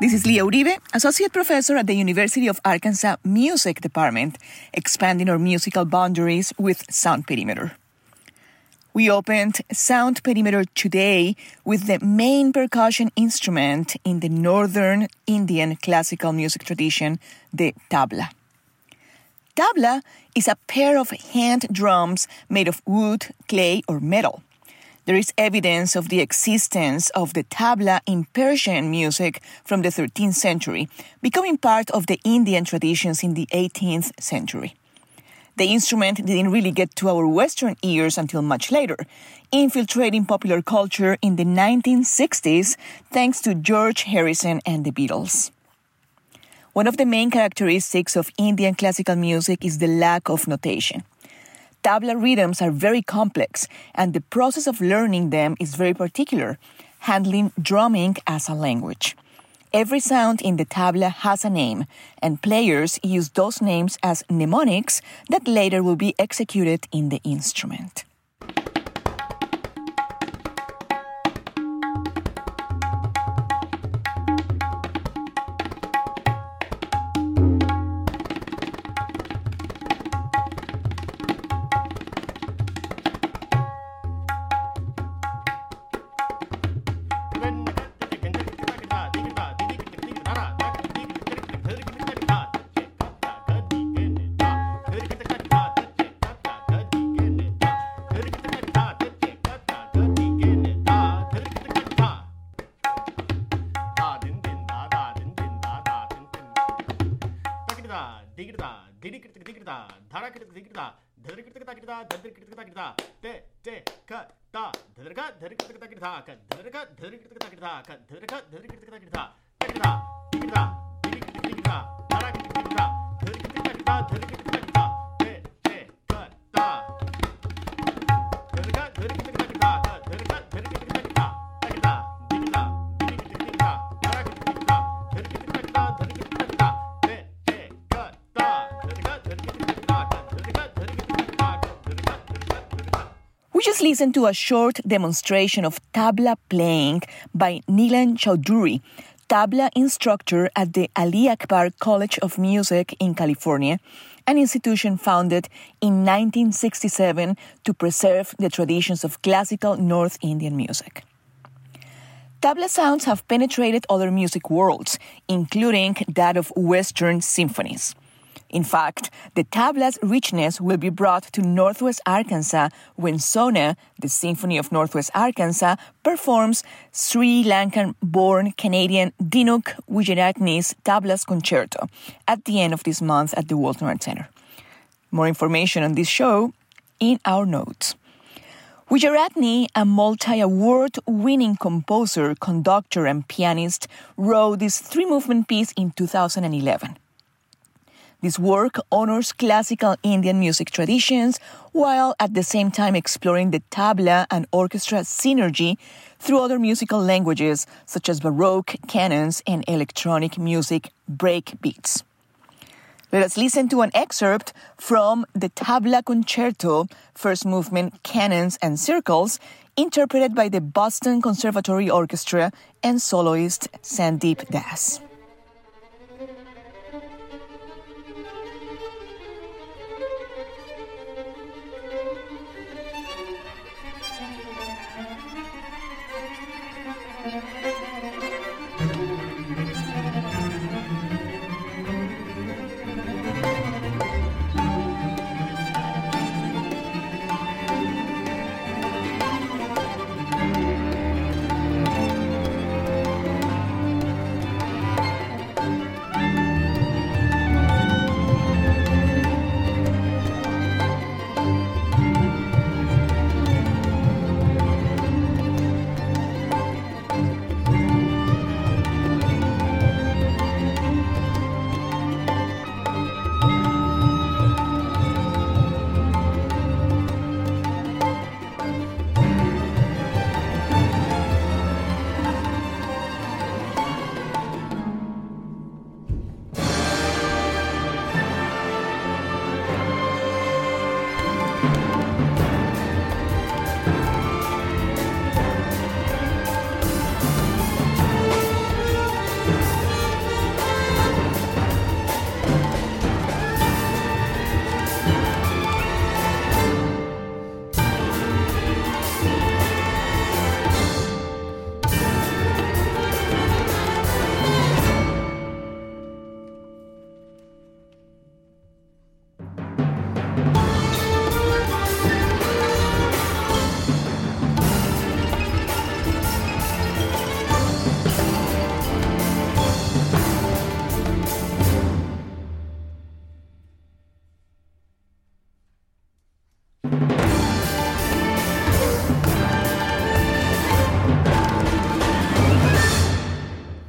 This is Lia Uribe, Associate Professor at the University of Arkansas Music Department, expanding our musical boundaries with Sound Perimeter. We opened Sound Perimeter today with the main percussion instrument in the northern Indian classical music tradition, the tabla. Tabla is a pair of hand drums made of wood, clay, or metal. There is evidence of the existence of the tabla in Persian music from the 13th century, becoming part of the Indian traditions in the 18th century. The instrument didn't really get to our Western ears until much later, infiltrating popular culture in the 1960s thanks to George Harrison and the Beatles. One of the main characteristics of Indian classical music is the lack of notation tabla rhythms are very complex, and the process of learning them is very particular, handling drumming as a language. Every sound in the tabla has a name, and players use those names as mnemonics that later will be executed in the instrument. 디기르다 디리키르다 디기르다 다라키르다 디기르다 다르키르다 기르다 다르키르다 기르다 때때가 다 다르가 다르키르다 기르다 가 다르가 다르키르다 기르다 가 다르가 다르키르다 기르다 기르다 디기르다 디리키르다 기르다 다라키르다 기르다 다르키르다 기르다 다르키르다 just listened to a short demonstration of tabla playing by Nilan Chaudhuri, tabla instructor at the Ali Akbar College of Music in California, an institution founded in 1967 to preserve the traditions of classical North Indian music. Tabla sounds have penetrated other music worlds, including that of Western symphonies. In fact, the tabla's richness will be brought to Northwest Arkansas when Sona, the Symphony of Northwest Arkansas, performs Sri Lankan born Canadian Dinuk Wijeratne's Tablas Concerto at the end of this month at the Walton Arts Center. More information on this show in our notes. Wijeratne, a multi award winning composer, conductor, and pianist, wrote this three movement piece in 2011. This work honors classical Indian music traditions while at the same time exploring the tabla and orchestra synergy through other musical languages such as Baroque, canons, and electronic music break beats. Let us listen to an excerpt from the Tabla Concerto, first movement Canons and Circles, interpreted by the Boston Conservatory Orchestra and soloist Sandeep Das. Música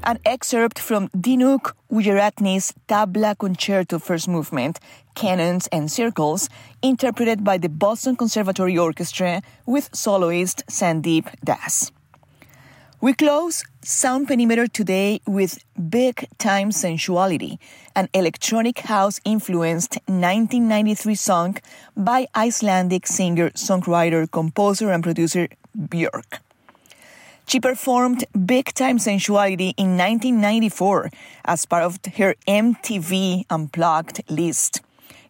An excerpt from Dinuk Wijeratne's Tabla Concerto First Movement, Canons and Circles, interpreted by the Boston Conservatory Orchestra with soloist Sandeep Das. We close Sound Perimeter today with Big Time Sensuality, an electronic house influenced 1993 song by Icelandic singer, songwriter, composer, and producer Björk. She performed Big Time Sensuality in 1994 as part of her MTV Unplugged list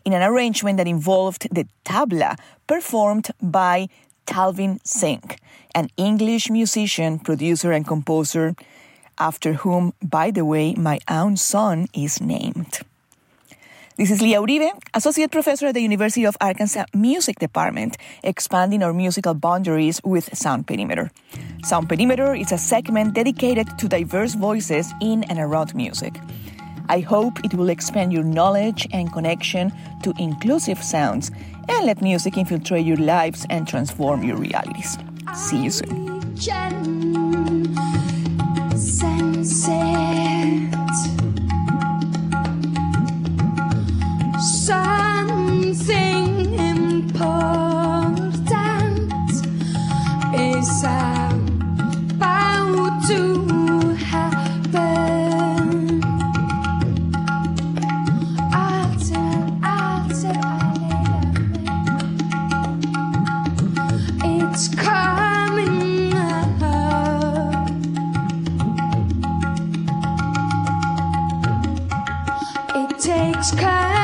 in an arrangement that involved the tabla performed by Talvin Singh an English musician, producer, and composer, after whom, by the way, my own son is named. This is Lia Uribe, Associate Professor at the University of Arkansas Music Department, expanding our musical boundaries with Sound Perimeter. Sound Perimeter is a segment dedicated to diverse voices in and around music. I hope it will expand your knowledge and connection to inclusive sounds and let music infiltrate your lives and transform your realities. See you soon. It's kind